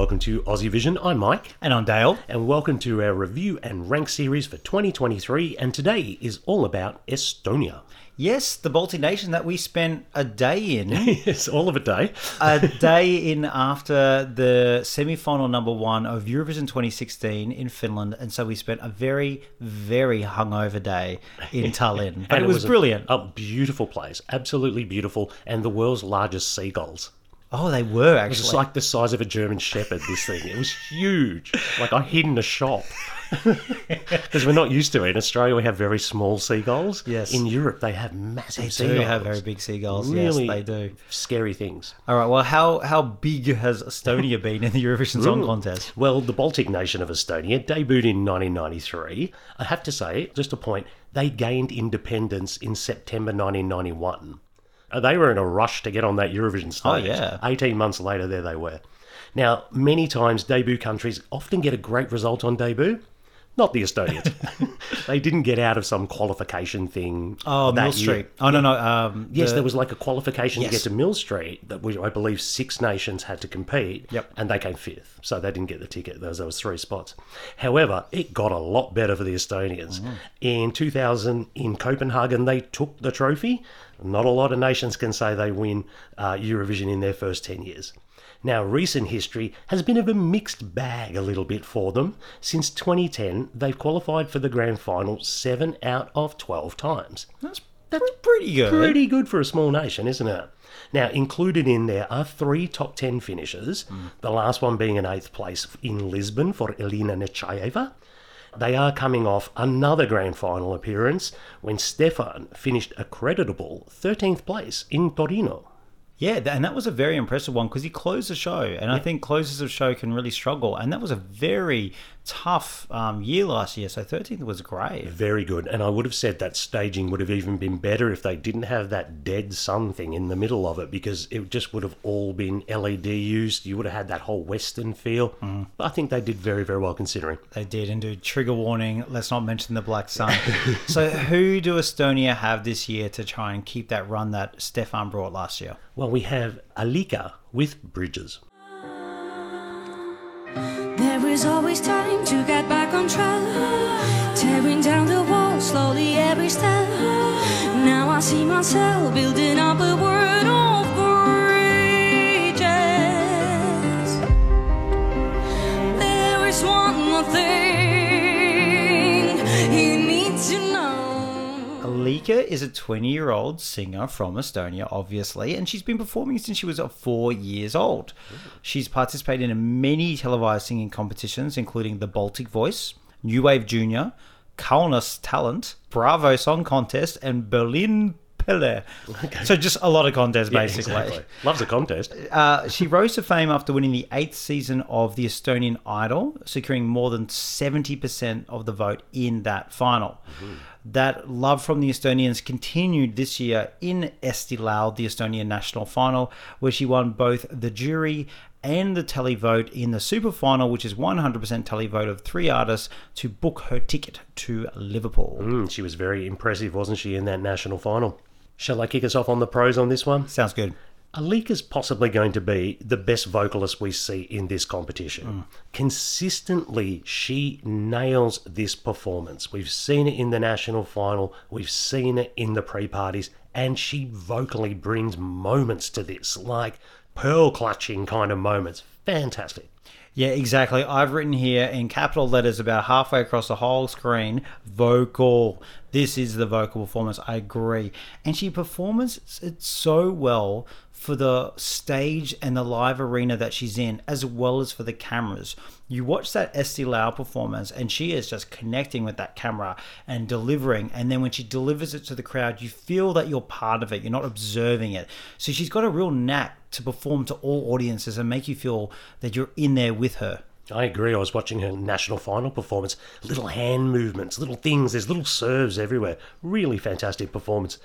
And welcome to Aussie Vision. I'm Mike. And I'm Dale. And welcome to our review and rank series for 2023. And today is all about Estonia. Yes, the Baltic nation that we spent a day in. yes, all of a day. a day in after the semi final number one of Eurovision 2016 in Finland. And so we spent a very, very hungover day in Tallinn. But And it, was, a- brilliant. A, beautiful place. Absolutely beautiful. And the world's largest seagulls. Oh, they were It was actually. like the size of a German Shepherd, this thing. It was huge. Like I hid in a shop. Because we're not used to it. In Australia, we have very small seagulls. Yes. In Europe, they have massive they do seagulls. have very big seagulls. Really yes, they do. Scary things. All right. Well, how, how big has Estonia been in the Eurovision Song Contest? Well, the Baltic nation of Estonia debuted in 1993. I have to say, just a point, they gained independence in September 1991. They were in a rush to get on that Eurovision oh, stage. Oh, yeah. 18 months later, there they were. Now, many times debut countries often get a great result on debut. Not the Estonians. they didn't get out of some qualification thing. Oh, Mill year. Street. Oh, no, no. Um, Yes, the- there was like a qualification to get to Millstreet that we, I believe six nations had to compete. Yep. And they came fifth, so they didn't get the ticket. There was three spots. However, it got a lot better for the Estonians. Mm. In 2000 in Copenhagen, they took the trophy. Not a lot of nations can say they win uh, Eurovision in their first 10 years. Now, recent history has been of a mixed bag a little bit for them. Since 2010, they've qualified for the grand final seven out of 12 times. That's, that's pretty good. Pretty good for a small nation, isn't it? Now, included in there are three top 10 finishes, mm. the last one being an eighth place in Lisbon for Elina Nechayeva. They are coming off another grand final appearance when Stefan finished a creditable 13th place in Torino. Yeah, and that was a very impressive one because he closed the show, and I think closes of show can really struggle. And that was a very tough um, year last year, so 13th was great. Very good. And I would have said that staging would have even been better if they didn't have that dead sun thing in the middle of it because it just would have all been LED used. You would have had that whole Western feel. But I think they did very, very well considering. They did, and do trigger warning. Let's not mention the black sun. so, who do Estonia have this year to try and keep that run that Stefan brought last year? Well, we have Alika with Bridges. There is always time to get back on track. Tearing down the walls slowly every step. Now I see myself building up a world Alika is a 20 year old singer from Estonia, obviously, and she's been performing since she was four years old. She's participated in many televised singing competitions, including The Baltic Voice, New Wave Junior, Kaunas Talent, Bravo Song Contest, and Berlin Pelle. So, just a lot of contests, basically. Exactly. Loves a contest. Uh, she rose to fame after winning the eighth season of the Estonian Idol, securing more than 70% of the vote in that final. That love from the Estonians continued this year in Eesti Laul, the Estonian national final, where she won both the jury and the televote in the super final, which is 100% televote of three artists to book her ticket to Liverpool. Mm, she was very impressive, wasn't she, in that national final? Shall I kick us off on the pros on this one? Sounds good. Alika's possibly going to be the best vocalist we see in this competition. Hmm. Consistently, she nails this performance. We've seen it in the national final, we've seen it in the pre parties, and she vocally brings moments to this, like pearl clutching kind of moments. Fantastic. Yeah, exactly. I've written here in capital letters about halfway across the whole screen vocal. This is the vocal performance. I agree. And she performs it so well for the stage and the live arena that she's in, as well as for the cameras. You watch that Eesti Laul performance, and she is just connecting with that camera and delivering. And then when she delivers it to the crowd, you feel that you're part of it. You're not observing it. So she's got a real knack to perform to all audiences and make you feel that you're in there with her. I agree. I was watching her national final performance. Little hand movements, little things. There's little serves everywhere. Really fantastic performance.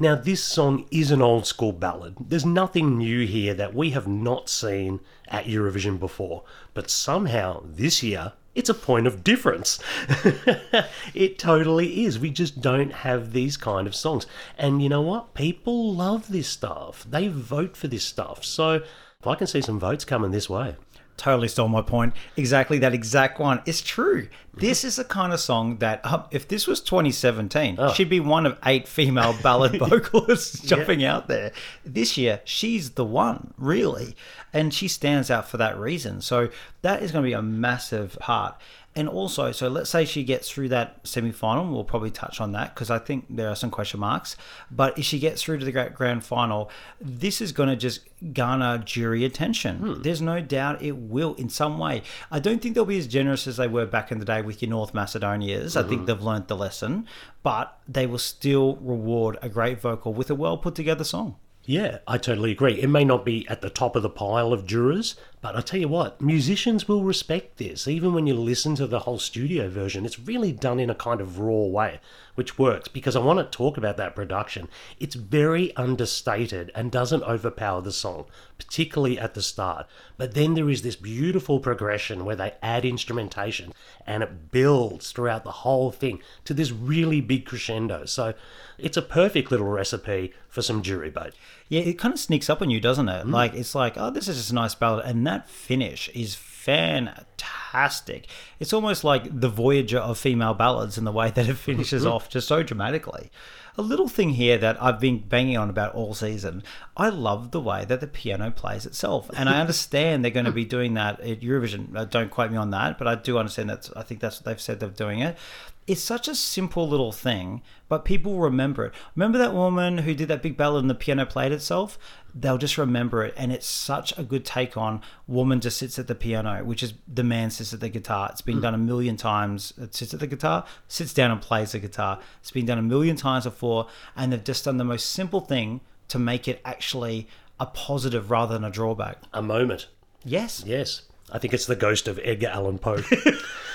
Now, this song is an old school ballad. There's nothing new here that we have not seen at Eurovision before. But somehow, this year, it's a point of difference. it totally is. We just don't have these kind of songs. And you know what? People love this stuff. They vote for this stuff. So, if I can see some votes coming this way. Totally stole my point. Exactly that exact one. It's true. This is the kind of song that, um, if this was 2017, she'd be one of eight female ballad vocalists jumping out there. This year, she's the one, really. And she stands out for that reason. So that is going to be a massive part. And also, so let's say she gets through that semi final, we'll probably touch on that because I think there are some question marks. But if she gets through to the grand final, this is going to just garner jury attention. Hmm. There's no doubt it will in some way. I don't think they'll be as generous as they were back in the day with your North Macedonias. I think mm-hmm. they've learnt the lesson, but they will still reward a great vocal with a well put together song. Yeah, I totally agree. It may not be at the top of the pile of jurors, but I tell you what, musicians will respect this. Even when you listen to the whole studio version, it's really done in a kind of raw way, which works because I want to talk about that production. It's very understated and doesn't overpower the song, particularly at the start. But then there is this beautiful progression where they add instrumentation and it builds throughout the whole thing to this really big crescendo. So it's a perfect little recipe for some jury bait. Yeah, it kind of sneaks up on you, doesn't it? Like it's like, oh, this is just a nice ballad, and that finish is fantastic. It's almost like the Voyager of female ballads in the way that it finishes off just so dramatically. A little thing here that I've been banging on about all season. I love the way that the piano plays itself, and I understand they're going to be doing that at Eurovision. Uh, Don't quote me on that, but I do understand that. I think that's what they've said they're doing it. It's such a simple little thing, but people remember it. Remember that woman who did that big ballad and the piano played itself? They'll just remember it, and it's such a good take on woman just sits at the piano, which is the man sits at the guitar. It's been mm. done a million times. It sits at the guitar, sits down and plays the guitar. It's been done a million times before, and they've just done the most simple thing to make it actually a positive rather than a drawback. A moment. Yes. Yes. I think it's the ghost of Edgar Allan Poe.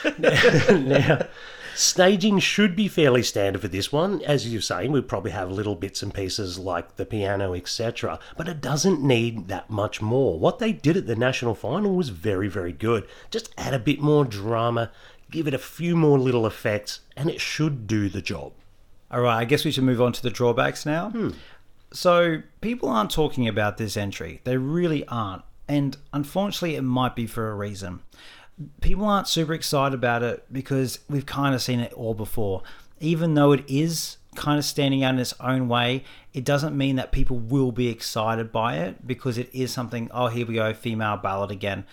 now, staging should be fairly standard for this one. As you're saying, we probably have little bits and pieces like the piano, etc. But it doesn't need that much more. What they did at the national final was very, very good. Just add a bit more drama, give it a few more little effects, and it should do the job. All right, I guess we should move on to the drawbacks now. Hmm. So, people aren't talking about this entry. They really aren't. And unfortunately, it might be for a reason. People aren't super excited about it because we've kind of seen it all before. Even though it is kind of standing out in its own way, it doesn't mean that people will be excited by it because it is something, oh, here we go, female ballad again.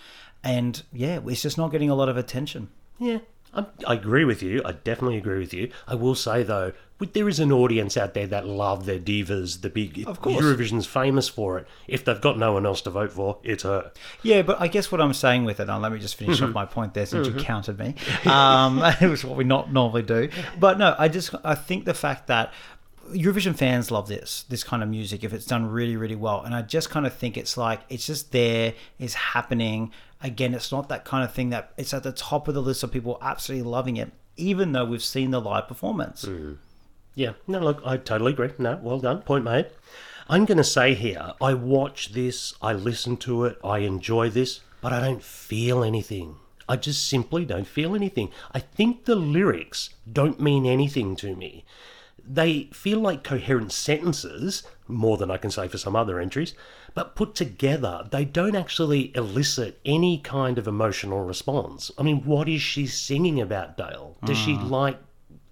And yeah, it's just not getting a lot of attention. Yeah, I, I agree with you. I definitely agree with you. I will say though, there is an audience out there that love their divas. The big Of course. Eurovision's famous for it. If they've got no one else to vote for, it's her. Yeah, but I guess what I'm saying with it, and let me just finish off mm-hmm. my point there since you mm-hmm. countered me, um, it was what we not normally do. But no, I just I think the fact that Eurovision fans love this this kind of music if it's done really really well, and I just kind of think it's like it's just there, it's happening. Again, it's not that kind of thing that it's at the top of the list of people absolutely loving it, even though we've seen the live performance. Mm. Yeah, no, look, I totally agree. No, well done. Point made. I'm going to say here, I watch this, I listen to it, I enjoy this, but I don't feel anything. I just simply don't feel anything. I think the lyrics don't mean anything to me. They feel like coherent sentences, more than I can say for some other entries, but put together, they don't actually elicit any kind of emotional response. I mean, what is she singing about, Dale? Does she hmm. like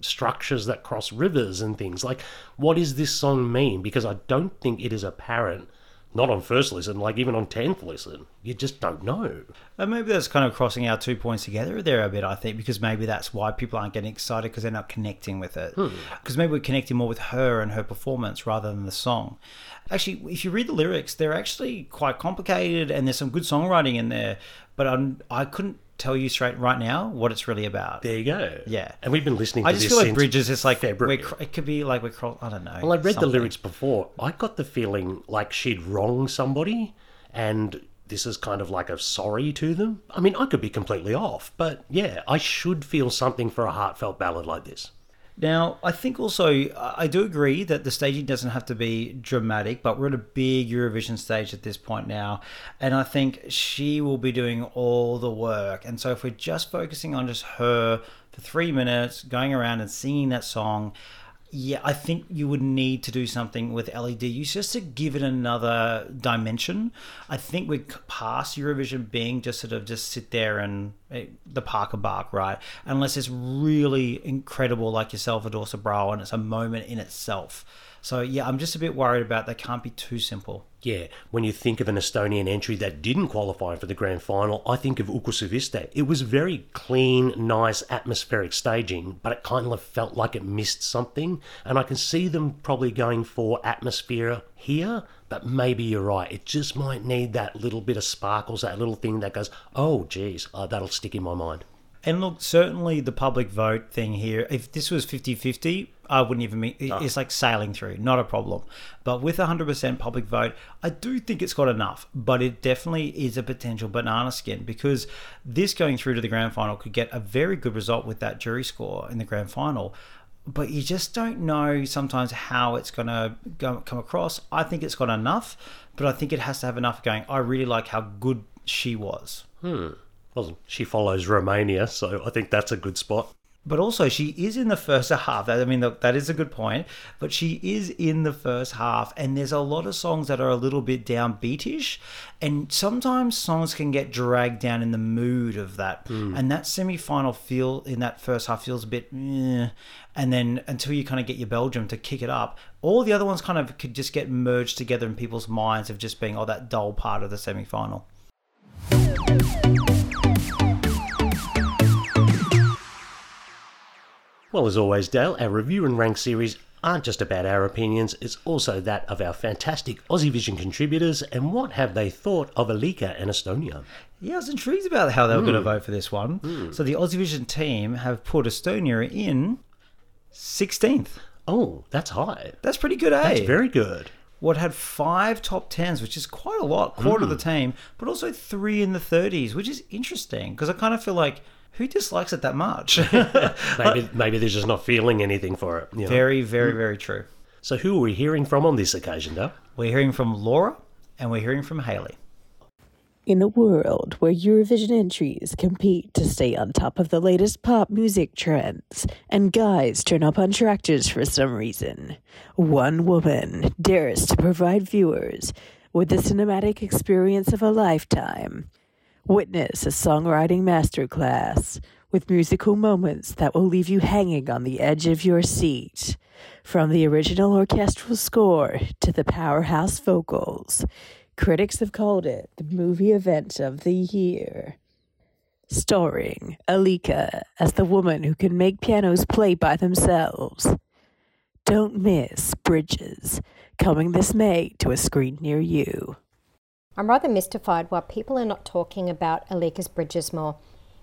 structures that cross rivers and things. Like, what does this song mean? Because I don't think it is apparent, not on first listen, like even on tenth listen. You just don't know. And maybe that's kind of crossing our two points together there a bit, I think, because maybe that's why people aren't getting excited because they're not connecting with it. Hmm. Because maybe we're connecting more with her and her performance rather than the song. Actually, if you read the lyrics, they're actually quite complicated and there's some good songwriting in there, but I'm, I couldn't tell you straight right now what it's really about. There you go. Yeah. and we've been listening. To I just this feel like Bridges is like February. we're, it could be like we're I don't know. Well, I read the lyrics before. I got the feeling like she'd wronged somebody, and this is kind of like a sorry to them. I mean, I could be completely off, but yeah, I should feel something for a heartfelt ballad like this. Now, I think also I do agree that the staging doesn't have to be dramatic, but we're at a big Eurovision stage at this point now, and I think she will be doing all the work. And so, if we're just focusing on just her for three minutes, going around and singing that song, Yeah, I think you would need to do something with LED use just to give it another dimension. I think we're past Eurovision being just sort of just sit there and eh, the Parker bark, right? Unless it's really incredible, like your Salvador Sobral, and it's a moment in itself. So yeah, I'm just a bit worried about they can't be too simple. Yeah, when you think of an Estonian entry that didn't qualify for the grand final, I think of Uku Suviste. It was very clean, nice, atmospheric staging, but it kind of felt like it missed something. And I can see them probably going for atmosphere here, but maybe you're right. It just might need that little bit of sparkles, that little thing that goes, oh, geez, uh, that'll stick in my mind. And look, certainly the public vote thing here, if this was 50 50, I wouldn't even mean ah. it's like sailing through, not a problem. But with 100% public vote, I do think it's got enough, but it definitely is a potential banana skin because this going through to the grand final could get a very good result with that jury score in the grand final. But you just don't know sometimes how it's going to come across. I think it's got enough, but I think it has to have enough going. I really like how good she was. Hmm. Well, she follows Romania, so I think that's a good spot. But also, she is in the first half. I mean, that is a good point. But she is in the first half, and there's a lot of songs that are a little bit downbeatish, and sometimes songs can get dragged down in the mood of that. And that semi-final feel in that first half feels a bit, eh. and then until you kind of get your Belgium to kick it up, all the other ones kind of could just get merged together in people's minds of just being oh that dull part of the semi-final. Well, as always, Dale, our review and rank series aren't just about our opinions, it's also that of our fantastic Aussie Vision contributors and what have they thought of Alika and Estonia. Yeah, I was intrigued about how they were going to hmm. vote for this one. Hmm. So the Aussie Vision team have put Estonia in 16th. Oh, that's high. That's pretty good, eh? That's very good. what had five top tens, which is quite a lot, quarter of the hmm. team, but also three in the 30s, which is interesting because I kind of feel like who dislikes it that much? Maybe maybe they're just not feeling anything for it. you know. very, very, hmm. very true. So who are we hearing from on this occasion, Dale? We're hearing from Laura and we're hearing from Haley. In a world where Eurovision entries compete to stay on top of the latest pop music trends, and guys turn up on tractors for some reason, one woman dares to provide viewers with the cinematic experience of a lifetime. Witness a songwriting masterclass with musical moments that will leave you hanging on the edge of your seat. From the original orchestral score to the powerhouse vocals, critics have called it the movie event of the year. Starring Alika as the woman who can make pianos play by themselves. Don't miss Bridges, coming this May to a screen near you. I'm rather mystified why people are not talking about Alika's Bridges more.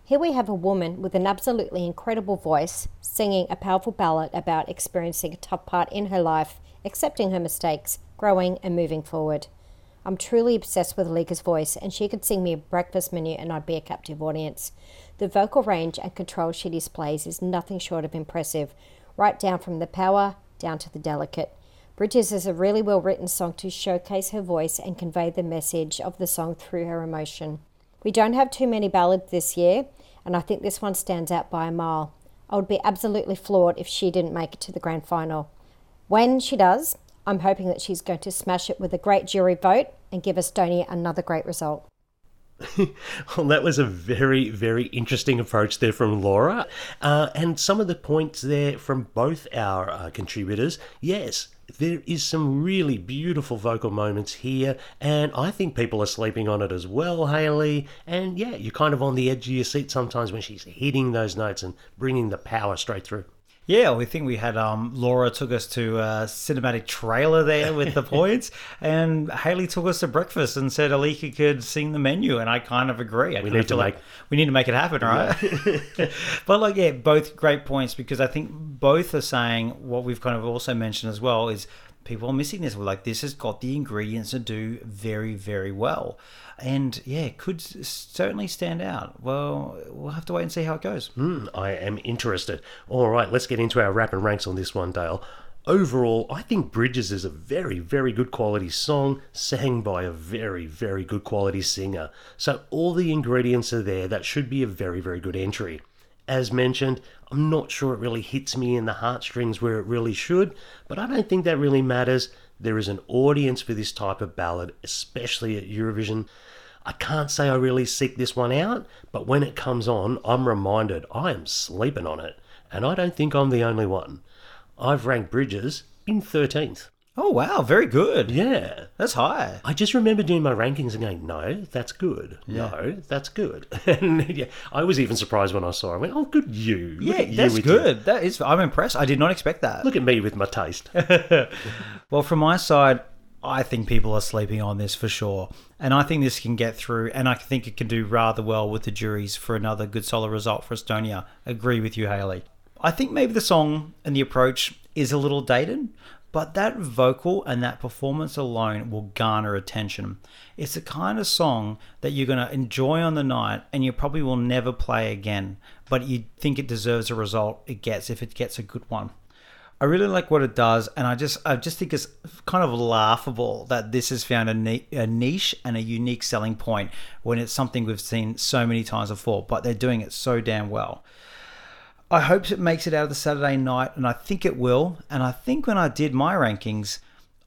Here we have a woman with an absolutely incredible voice singing a powerful ballad about experiencing a tough part in her life, accepting her mistakes, growing, and moving forward. I'm truly obsessed with Alika's voice, and she could sing me a breakfast menu and I'd be a captive audience. The vocal range and control she displays is nothing short of impressive, right down from the power down to the delicate. Bridges is a really well written song to showcase her voice and convey the message of the song through her emotion. We don't have too many ballads this year, and I think this one stands out by a mile. I would be absolutely floored if she didn't make it to the grand final. When she does, I'm hoping that she's going to smash it with a great jury vote and give Estonia another great result. Well, that was a very, very interesting approach there from Laura. Uh, and some of the points there from both our uh, contributors, yes, there is some really beautiful vocal moments here, and I think people are sleeping on it as well, Haley. And yeah, you're kind of on the edge of your seat sometimes when she's hitting those notes and bringing the power straight through. Yeah, we think we had um, Laura took us to a cinematic trailer there with the points, and Haley took us to breakfast and said Alika could sing the menu, and I kind of agree. I We need to like make- we need to make it happen, right? but like, yeah, both great points because I think both are saying what we've kind of also mentioned as well is people are missing this. We're like, this has got the ingredients to do very, very well, and yeah, could certainly stand out. Well, we'll have to wait and see how it goes. Hmm, I am interested. All right, let's get into our wrap and ranks on this one, Dale. Overall, I think Bridges is a very, very good quality song, sang by a very, very good quality singer. So all the ingredients are there. That should be a very, very good entry. As mentioned, I'm not sure it really hits me in the heartstrings where it really should, but I don't think that really matters. There is an audience for this type of ballad, especially at Eurovision. I can't say I really seek this one out, but when it comes on, I'm reminded I am sleeping on it, and I don't think I'm the only one. I've ranked Bridges in 13th. Oh wow, very good. Yeah. That's high. I just remember doing my rankings and going, no, that's good. No, that's good. and yeah, I was even surprised when I saw it. I went, oh, good you. Look Yeah, you that's your- good. That is. I'm impressed. I did not expect that. Look at me with my taste. Well, from my side, I think people are sleeping on this for sure. And I think this can get through, and I think it can do rather well with the juries for another good solid result for Estonia. Agree with you, Haley. I think maybe the song and the approach is a little dated, but that vocal and that performance alone will garner attention. It's the kind of song that you're going to enjoy on the night and you probably will never play again, but you think it deserves a result it gets if it gets a good one. I really like what it does, and I just I just think it's kind of laughable that this has found a, a niche and a unique selling point when it's something we've seen so many times before, but they're doing it so damn well. I hope it makes it out of the Saturday night, and I think it will. And I think when I did my rankings,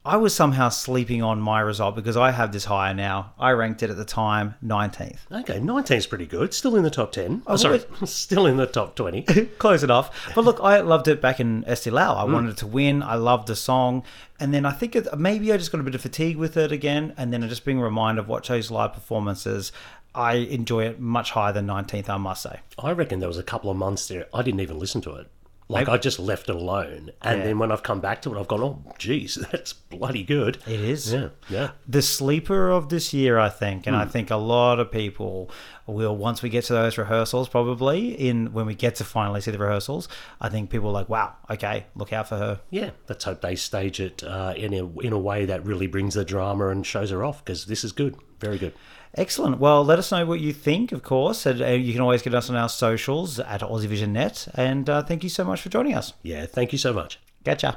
I was somehow sleeping on my result because I have this higher now. I ranked it at the time 19th. okay, 19's pretty good. Still in the top 10. Oh, sorry, still in the top 20. Close enough. But look, I loved it back in Eesti Laul. I mm. wanted it to win. I loved the song. And then I think it, maybe I just got a bit of fatigue with it again. And then I just being reminded of what shows live performances, I enjoy it much higher than 19th, I must say. I reckon there was a couple of months there I didn't even listen to it. Like, Maybe- I just left it alone. And Yeah. then when I've come back to it, I've gone, oh, geez, that's bloody good. It is. Yeah, yeah. The sleeper of this year, I think. And I think a lot of people will, once we get to those rehearsals, probably in when we get to finally see the rehearsals, I think people are like, wow, okay, look out for her. Yeah, let's hope they stage it uh, in, a, in a way that really brings the drama and shows her off because this is good. Very good. Excellent. Well, let us know what you think, of course. And uh, you can always get us on our socials at AussieVisionNet. And uh, thank you so much for joining us. Yeah, thank you so much. Catcha.